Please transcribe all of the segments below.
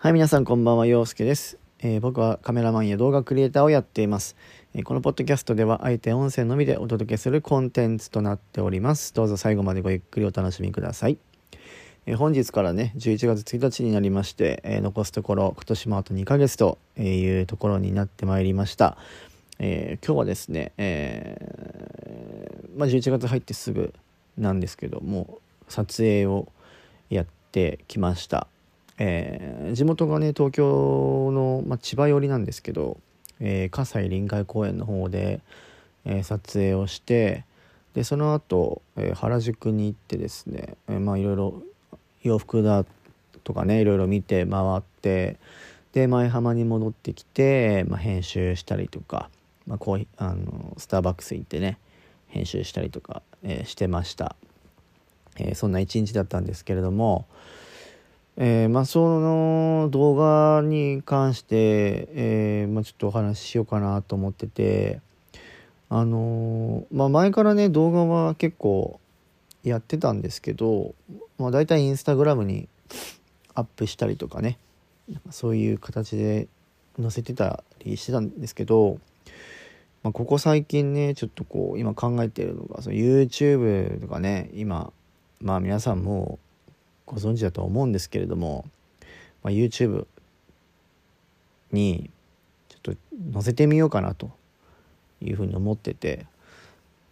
はい、皆さんこんばんは、陽介です、えー僕はカメラマンや動画クリエイターをやっています。えーこのポッドキャストでは、あえて音声のみでお届けするコンテンツとなっております。どうぞ最後までごゆっくりお楽しみください。えー本日からね、11月1日になりまして、えー残すところ、今年もあと2ヶ月というところになってまいりました。えー今日はですね、えーまあ、11月入ってすぐなんですけども、撮影をやってきました。えー地元がね東京の、まあ、千葉寄りなんですけど、えー葛西臨海公園の方で、えー撮影をしてでその後、え原宿に行ってですね、えまあいろいろ洋服だとかねいろいろ見て回ってで舞浜に戻ってきて、まあ、編集したりとか、まあ、コーヒーあのスターバックス行ってね編集したりとか、えしてました、えそんな一日だったんですけれども、えーまあその動画に関して、えーまあ、ちょっとお話ししようかなと思っててあのーまあ前からね動画は結構やってたんですけど、まあ、大体インスタグラムにアップしたりとかねそういう形で載せてたりしてたんですけど、まあ、ここ最近ねちょっとこう今考えてるのがその YouTube とかね今まあ皆さんもご存知だと思うんですけれども、まあ、YouTube にちょっと載せてみようかなというふうに思ってて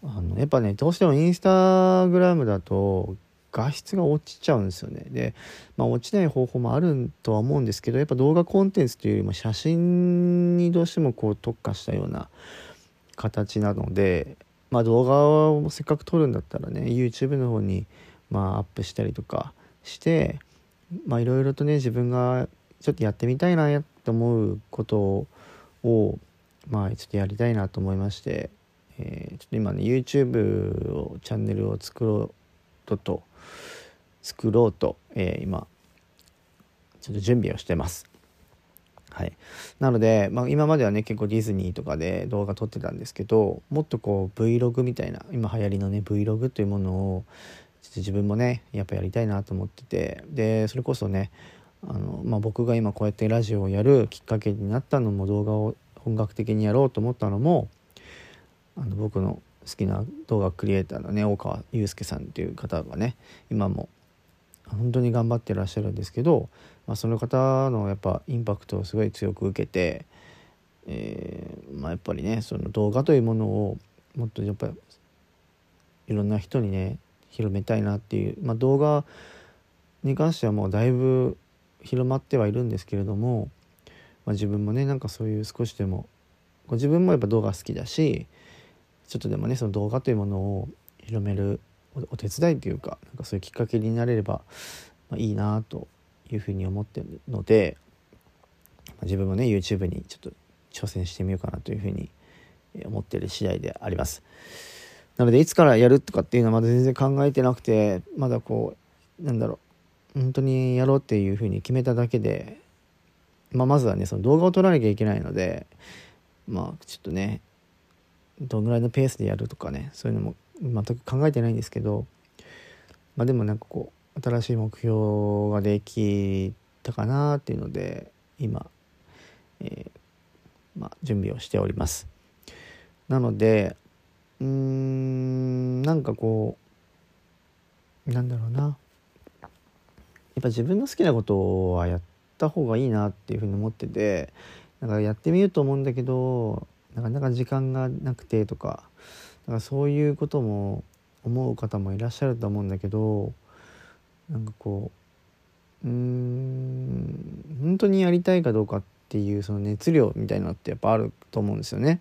あのやっぱねどうしてもインスタグラムだと画質が落ちちゃうんですよね。で、まあ、落ちない方法もあるとは思うんですけどやっぱ動画コンテンツというよりも写真にどうしてもこう特化したような形なので、まあ、動画をせっかく撮るんだったらね YouTube の方にまあアップしたりとかしてまあいろいろとね自分がちょっとやってみたいなって思うことをまあちょっとやりたいなと思いまして、えーちょっと今ね YouTube をチャンネルを作ろうとと作ろうと、えー今ちょっと準備をしてます。はい、なので、まあ、今まではね結構ディズニーとかで動画撮ってたんですけどもっとこう Vlog みたいな今流行りのね Vlog というものをちょっと自分もねやっぱやりたいなと思ってて。でそれこそねあの、まあ、僕が今こうやってラジオをやるきっかけになったのも動画を本格的にやろうと思ったのもあの僕の好きな動画クリエイターのね大川祐介さんっていう方がね今も本当に頑張ってらっしゃるんですけど、まあ、その方のやっぱインパクトをすごい強く受けて、えーまあ、やっぱりねその動画というものをもっとやっぱりいろんな人にね広めたいなっていう、まあ、動画に関してはもうだいぶ広まってはいるんですけれども、まあ、自分もねなんかそういう少しでもご自分もやっぱ動画好きだしちょっとでもねその動画というものを広めるお手伝いというかなんかそういうきっかけになれれば、ま、いいなというふうに思ってるので、まあ自分もね YouTube にちょっと挑戦してみようかなというふうに思ってる次第であります。なのでいつからやるとかっていうのはまだ全然考えてなくてまだこうなんだろう本当にやろうっていうふうに決めただけで、まあ、まずはねその動画を撮らなきゃいけないのでまあちょっとねどんぐらいのペースでやるとかねそういうのも全く考えてないんですけどまあでもなんかこう新しい目標ができたかなっていうので今、えーまあ、準備をしております。なのでうんなんかこうなんだろうなやっぱ自分の好きなことはやった方がいいなっていうふうに思っててなんかやってみようと思うんだけどなかなか時間がなくてとかなんかそういうことも思う方もいらっしゃると思うんだけどなんかこううん本当にやりたいかどうかっていうその熱量みたいなのってやっぱあると思うんですよね。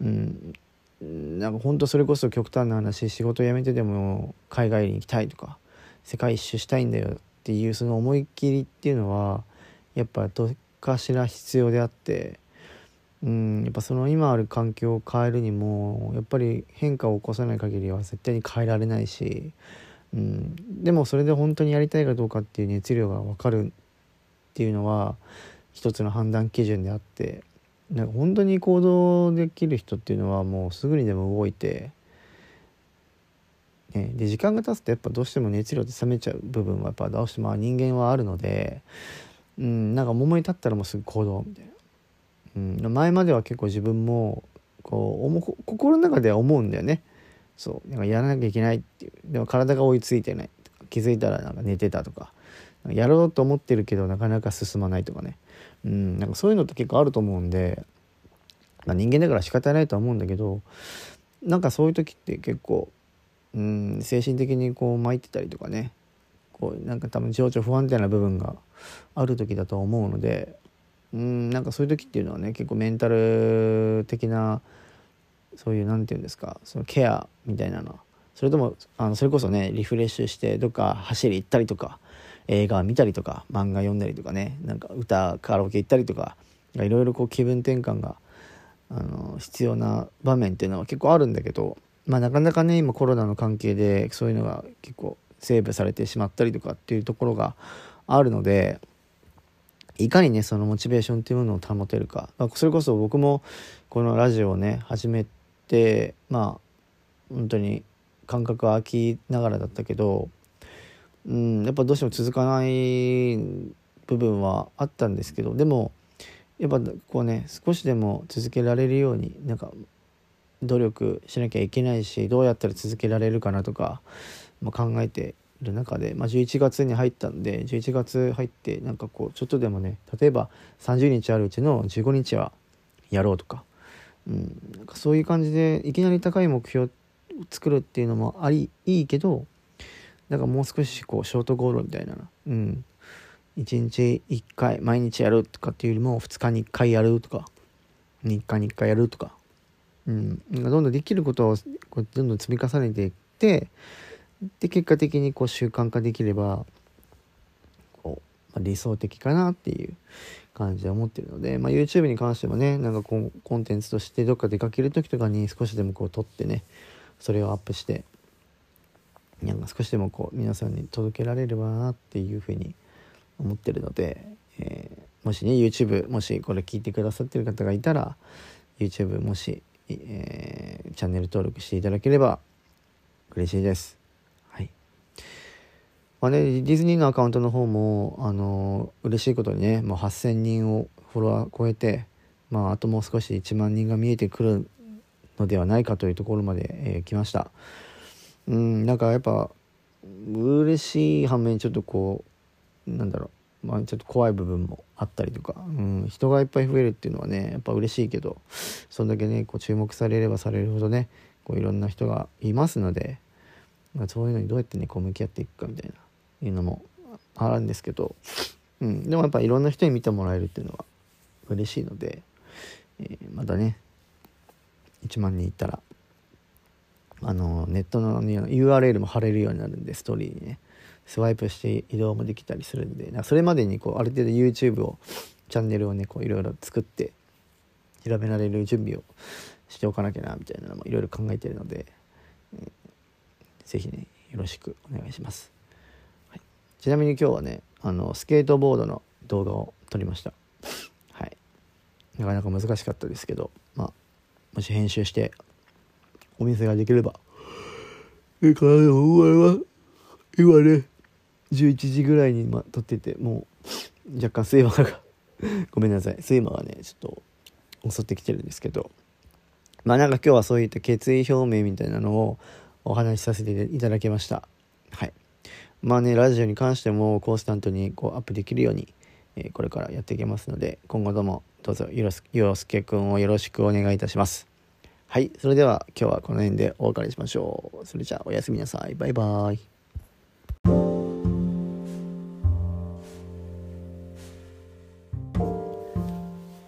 うん、なんか本当それこそ極端な話仕事辞めてでも海外に行きたいとか世界一周したいんだよっていうその思い切りっていうのはやっぱどっかしら必要であってうんやっぱその今ある環境を変えるにもやっぱり変化を起こさない限りは絶対に変えられないし、うん、でもそれで本当にやりたいかどうかっていう熱量が分かるっていうのは一つの判断基準であってなんか本当に行動できる人っていうのはもうすぐにでも動いて、ね、で時間が経つとやっぱどうしても熱量って冷めちゃう部分はやっぱどうしても人間はあるのでうんなんか桃に立ったらもうすぐ行動みたいな、うん、前までは結構自分もこう心の中では思うんだよね。そうなんかやらなきゃいけないっていう。でも体が追いついてない気づいたらなんか寝てたとかやろうと思ってるけどなかなか進まないとかね。うんなんかそういうのって結構あると思うんで、まあ、人間だから仕方ないとは思うんだけどなんかそういう時って結構うん精神的にこう参ってたりとかねこうなんか多分情緒不安定な部分がある時だと思うのでうんなんかそういう時っていうのはね結構メンタル的なそういう何て言うんですかそのケアみたいなのそれともあのそれこそねリフレッシュしてどっか走り行ったりとか映画見たりとか漫画読んだりとかねなんか歌カラオケ行ったりとかいろいろこう気分転換があの必要な場面っていうのは結構あるんだけど、まあ、なかなかね今コロナの関係でそういうのが結構セーブされてしまったりとかっていうところがあるのでいかにねそのモチベーションっていうものを保てるか、まあ、それこそ僕もこのラジオをね始めてまあ本当に感覚は空きながらだったけどうんやっぱどうしても続かない部分はあったんですけどでもやっぱこうね少しでも続けられるようになんか努力しなきゃいけないしどうやったら続けられるかなとか、まあ、考えてる中で、まあ、11月に入ったんで11月入ってなんかこうちょっとでもね例えば30日あるうちの15日はやろうとか,、うん、なんかそういう感じでいきなり高い目標を作るっていうのもありいいけどなんかもう少しこうショートゴールみたいな。うん。1日1回毎日やるとかっていうよりも2日に1回やるとか。3日に1回やるとか、うん、どんどんできることをこうどんどん積み重ねていってで結果的にこう習慣化できればこう、まあ、理想的かなっていう感じで思ってるので、まあ、YouTube に関してもねなんかこうコンテンツとしてどっか出かける時とかに少しでもこう撮ってねそれをアップして少しでもこう皆さんに届けられればなっていうふうに思ってるので、えー、もしね YouTube もしこれ聞いてくださってる方がいたら YouTube もし、えー、チャンネル登録していただければ嬉しいです。はいまあね、ディズニーのアカウントの方もあの嬉しいことにねもう8,000人をフォロワー超えて、まあ、あともう少し1万人が見えてくるのではないかというところまで、えー、来ました。うんなんかやっぱ嬉しい反面ちょっとこうなんだろうまあちょっと怖い部分もあったりとか、うん、人がいっぱい増えるっていうのはねやっぱ嬉しいけどそんだけねこう注目されればされるほどねこういろんな人がいますので、まあ、そういうのにどうやってねこう向き合っていくかみたいないうのもあるんですけど、うん、でもやっぱいろんな人に見てもらえるっていうのは嬉しいので、えー、またね1万人いったらあのネットの URL も貼れるようになるんでストーリーにね。スワイプして移動もできたりするんで。それまでにこうある程度 YouTube をチャンネルをねこういろいろ作って調べられる準備をしておかなきゃなみたいなのもいろいろ考えてるので、えー、ぜひねよろしくお願いします、はい、ちなみに今日はねあのスケートボードの動画を撮りました。はい。なかなか難しかったですけどまあもし編集してお店ができれば。いいかなと思います今ね11時ぐらいに、ま、撮っててもう若干睡魔が ごめんなさい。睡魔がねちょっと襲ってきてるんですけど。まあなんか今日はそういった決意表明みたいなのをお話しさせていただきました。はい。まあねラジオに関してもコンスタントにこうアップできるように、えー、これからやっていきますので今後ともどうぞよろすよろすけくんをよろしくお願いいたします。はい。それでは今日はこの辺でお別れしましょう。それじゃあおやすみなさい。バイバイ。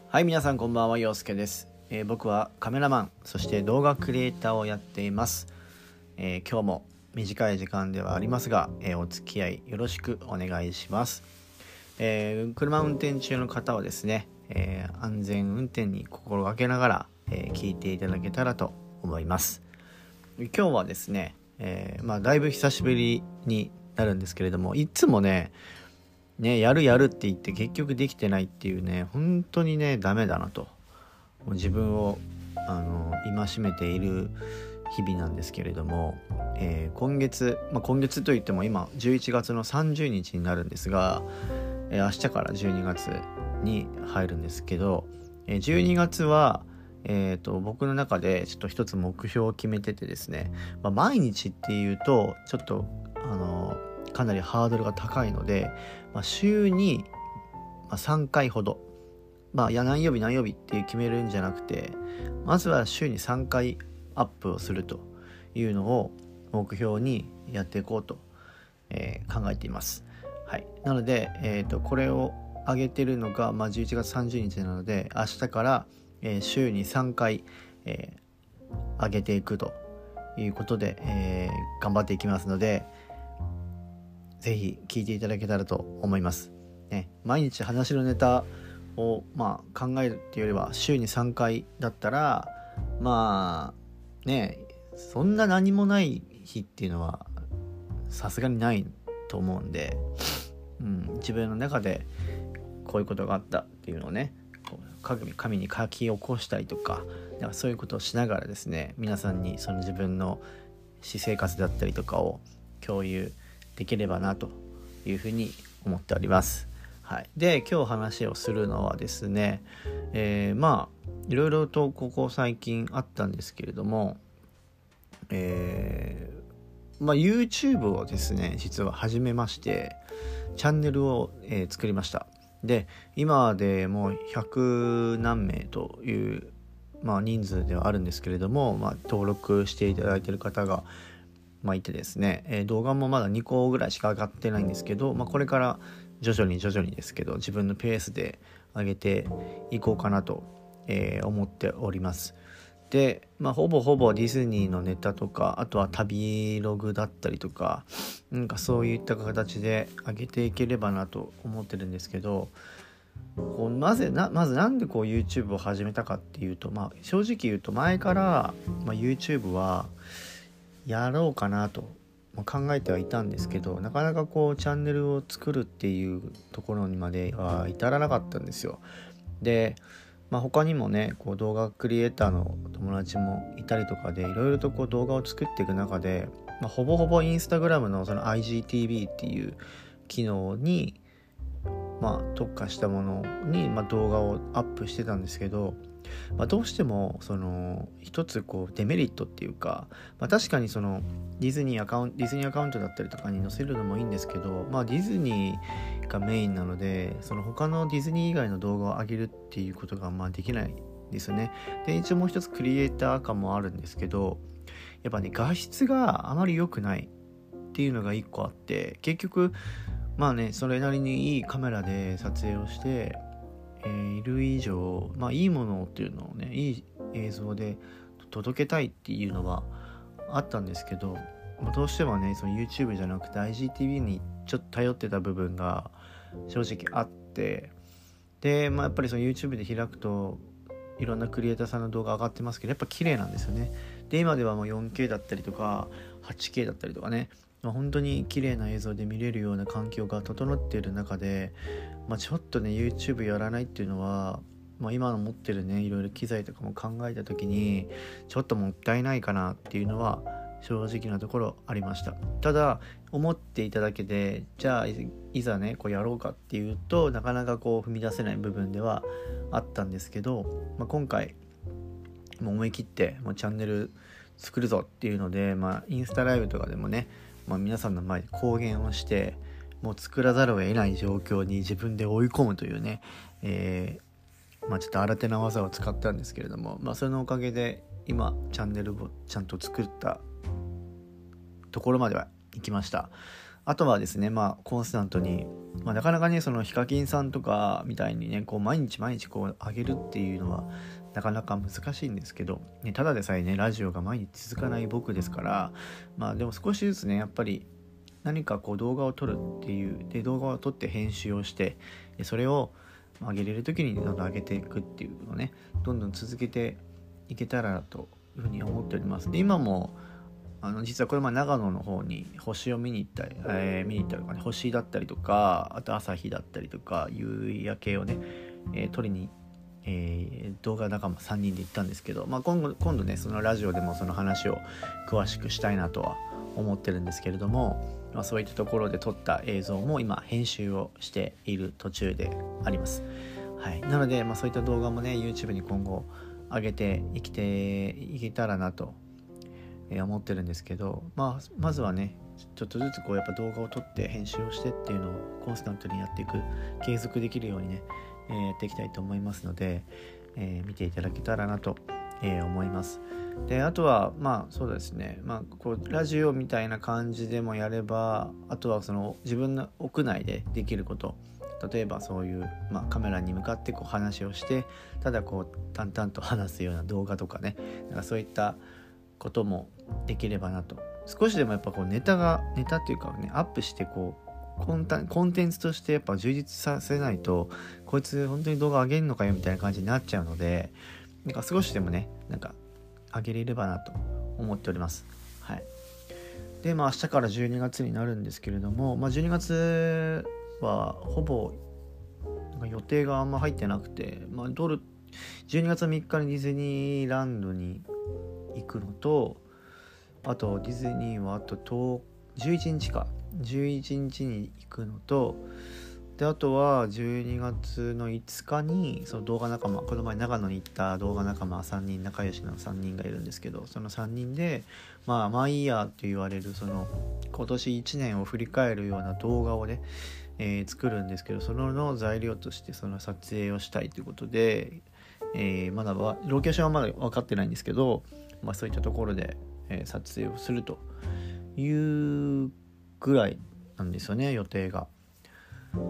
はい、皆さんこんばんは、陽介です、えー、僕はカメラマン、そして動画クリエイターをやっています。えー、今日も短い時間ではありますが、えー、お付き合いよろしくお願いします。え車運転中の方はですね、え安全運転に心がけながら、えー、聞いていただけたらと思います。今日はですね、えー、まあだいぶ久しぶりになるんですけれどもいつもねねやるやるって言って結局できてないっていうね本当にねダメだなと自分をあの戒めている日々なんですけれども、えー、今月、まあ、今月といっても今11月の30日になるんですが、えー、明日から12月に入るんですけど、えー、12月は、えーと、僕の中でちょっと一つ目標を決めててですね、まあ、毎日っていうとちょっとあのかなりハードルが高いので、まあ、週に3回ほど。まあいや何曜日何曜日って決めるんじゃなくてまずは週に3回アップをするというのを目標にやっていこうと、えー、考えています。はい、なので、えーと、これを上げてるのが、まあ、11月30日なので明日から、えー、週に3回、えー、上げていくということで、えー、頑張っていきますので是非聞いていただけたらと思います。ね、毎日話のネタを、まあ、考えるっていうよりは週に3回だったらまあねそんな何もない日っていうのはさすがにないと思うんで、うん、自分の中でこういうことがあったっていうのをね紙に書き起こしたりとかかそういうことをしながらですね皆さんにその自分の私生活だったりとかを共有できればなというふうに思っております。はい、で今日話をするのはですね、えー、まあいろいろとここ最近あったんですけれども、えー、まあ、YouTube をですね実は始めましてチャンネルを、えー、作りましたで今でもう100何名という、まあ、人数ではあるんですけれども、まあ、登録していただいてる方が、まあ、いてですね、えー、動画もまだ2個ぐらいしか上がってないんですけど、まあ、これから徐々に徐々にですけど自分のペースで上げていこうかなと、えー、思っております。で、まあ、ほぼほぼディズニーのネタとかあとは旅ログだったりとかなんかそういった形で上げていければなと思ってるんですけどこうまずなまずなんでこう YouTube を始めたかっていうと、まあ、正直言うと前から、まあ、YouTube はやろうかなと考えてはいたんですけどなかなかこうチャンネルを作るっていうところにまでは至らなかったんですよ。でまあ、他にもねこう動画クリエイターの友達もいたりとかでいろいろとこう動画を作っていく中で、まあ、ほぼほぼインスタグラムのその IGTV っていう機能に、まあ、特化したものに、まあ、動画をアップしてたんですけど、まあ、どうしてもその一つこうデメリットっていうか、まあ、確かにそのディズニーアカウントディズニーアカウントだったりとかに載せるのもいいんですけど、まあ、ディズニーがメインなのでその他のディズニー以外の動画を上げるっていうことがまあできないですよね。で一応もう一つクリエイター感もあるんですけどやっぱね画質があまり良くないっていうのが一個あって結局まあねそれなりにいいカメラで撮影をしてえー、いる以上、まあ、いいものっていうのをねいい映像で届けたいっていうのはあったんですけど、まあ、どうしてもねその YouTube じゃなくて IGTV にちょっと頼ってた部分が正直あって。で、まあ、やっぱりその YouTube で開くといろんなクリエイターさんの動画上がってますけどやっぱ綺麗なんですよね。で今ではもう 4K だったりとか 8K だったりとかね。まあ、本当に綺麗な映像で見れるような環境が整っている中で、まあ、ちょっとね YouTube やらないっていうのは、まあ、今の持ってるねいろいろ機材とかも考えた時にちょっともったいないかなっていうのは正直なところありました。ただ思っていただけでじゃあいざねこうやろうかっていうとなかなかこう踏み出せない部分ではあったんですけど、まあ、今回もう思い切ってもうチャンネル作るぞっていうので、まあ、インスタライブとかでもねまあ、皆さんの前で公言をしてもう作らざるを得ない状況に自分で追い込むというね、えー、まあ、ちょっと新手な技を使ったんですけれども、まあ、それのおかげで今チャンネルをちゃんと作ったところまでは行きました。あとはですねまあコンスタントに、まあ、なかなかねそのヒカキンさんとかみたいにねこう毎日毎日こう上げるっていうのはなかなか難しいんですけど、ね、ただでさえねラジオが毎日続かない僕ですからまあでも少しずつねやっぱり何かこう動画を撮るっていうで動画を撮って編集をしてでそれを上げれる時にどんどん上げていくっていうのをねどんどん続けていけたらというふうに思っております。で今もあの実はこれま長野の方に星を見に行ったり、えー、見に行ったりとかね星だったりとかあと朝日だったりとか夕焼けをね、えー、撮りにえー、動画仲間3人で行ったんですけど、まあ、今後今度ねそのラジオでもその話を詳しくしたいなとは思ってるんですけれどもまあ、そういったところで撮った映像も今編集をしている途中であります。はい、なので、まあ、そういった動画もね YouTube に今後上げていきていけたらなと思ってるんですけど、まあ、まずはねちょっとずつこうやっぱ動画を撮って編集をしてっていうのをコンスタントにやっていく継続できるようにね、えー、やっていきたいと思いますので、えー、見ていただけたらなと、え、思います。であとはまあそうですね、まあ、こうラジオみたいな感じでもやればあとはその自分の屋内でできること。例えばそういう、まあ、カメラに向かってこう話をしてただこう淡々と話すような動画とかね。なんかそういったこともできればなと。少しでもやっぱこうネタがネタっていうかねアップしてこうコンコンテンツとしてやっぱ充実させないとこいつ本当に動画上げんのかよみたいな感じになっちゃうのでなんか少しでもねなんか上げれればなと思っております。はい。でまあ明日から12月になるんですけれども、まあ、12月はほぼ予定があんま入ってなくて、まあ、ドル12月3日にディズニーランドに行くのとあとディズニーはあと11日か。11日に行くのとであとは12月の5日にその動画仲間この前長野に行った動画仲間3人仲良しの3人がいるんですけどその3人でまあマイヤーって言われるその今年1年を振り返るような動画をね、えー、作るんですけどそのの材料としてその撮影をしたいということで、えー、まだはロケーションはまだ分かってないんですけど、まあ、そういったところで、えー、撮影をするというぐらいなんですよね予定が。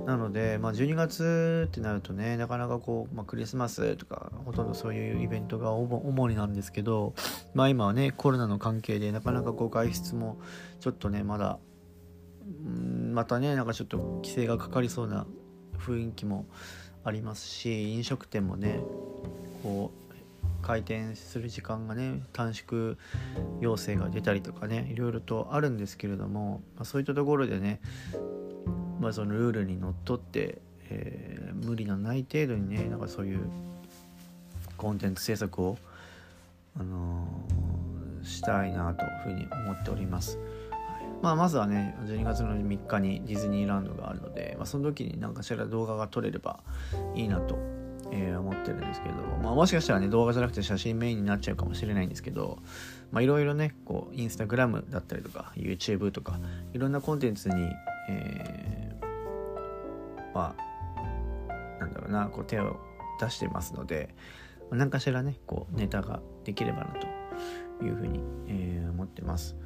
なので、まあ、12月ってなるとねなかなかこう、まあ、クリスマスとかほとんどそういうイベントが主になんですけど、まあ、今はねコロナの関係でなかなかこう外出もちょっとねまだまたねなんかちょっと規制がかかりそうな雰囲気もありますし飲食店もねこう開店する時間がね短縮要請が出たりとかねいろいろとあるんですけれども、まあ、そういったところでね、まあ、そのルールにのっとって、えー、無理のない程度にねなんかそういうコンテンツ制作を、あのー、したいなというふうに思っております。まあ、まずはね12月の3日にディズニーランドがあるので、まあ、その時に何かしら動画が撮れればいいなと、えー、思ってるんですけど、まあ、もしかしたらね動画じゃなくて写真メインになっちゃうかもしれないんですけどいろいろねこうインスタグラムだったりとか YouTube とかいろんなコンテンツに、えー、まあなんだろうなこう手を出してますので何かしらねこうネタができればなというふうに、えー、思ってます。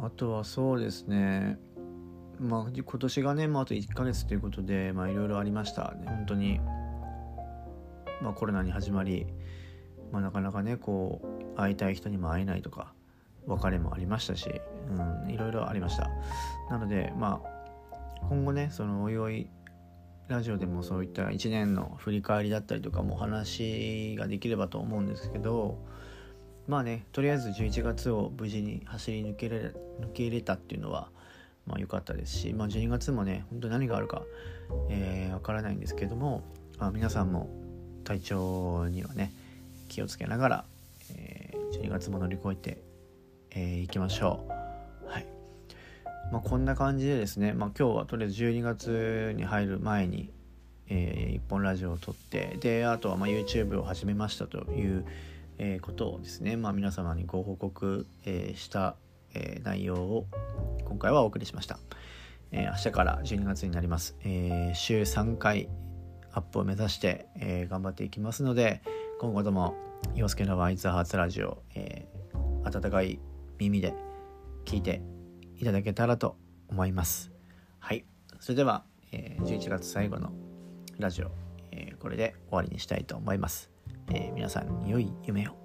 あとはそうですねまあ今年がね、まあ、あと1ヶ月ということでまいろいろありましたね本当にまあコロナに始まりまあなかなかねこう会いたい人にも会えないとか別れもありましたし、うん、いろいろありました。なのでまあ今後ねそのおいおいラジオでもそういった1年の振り返りだったりとかもお話ができればと思うんですけどまあねとりあえず11月を無事に走り抜けれ抜け入れたっていうのはまあ良かったですし、まあ、12月もね本当に何があるかわ、えー、からないんですけども、あ、皆さんも体調にはね気をつけながら、えー、12月も乗り越えてい、えー、きましょう。はい。まあ、こんな感じでですね、まあ、今日はとりあえず12月に入る前に、えー、1本ラジオを撮ってであとはま YouTube を始めましたという、えことをですね、まあ、皆様にご報告、えした、え内容を今回はお送りしました、え明日から12月になります、え週3回アップを目指して、え頑張っていきますので今後とも洋介のワイズハーツラジオ、えー、温かい耳で聞いていただけたらと思います。はい。それでは、えー、11月最後のラジオ、えー、これで終わりにしたいと思います。えー、皆さん良い夢を。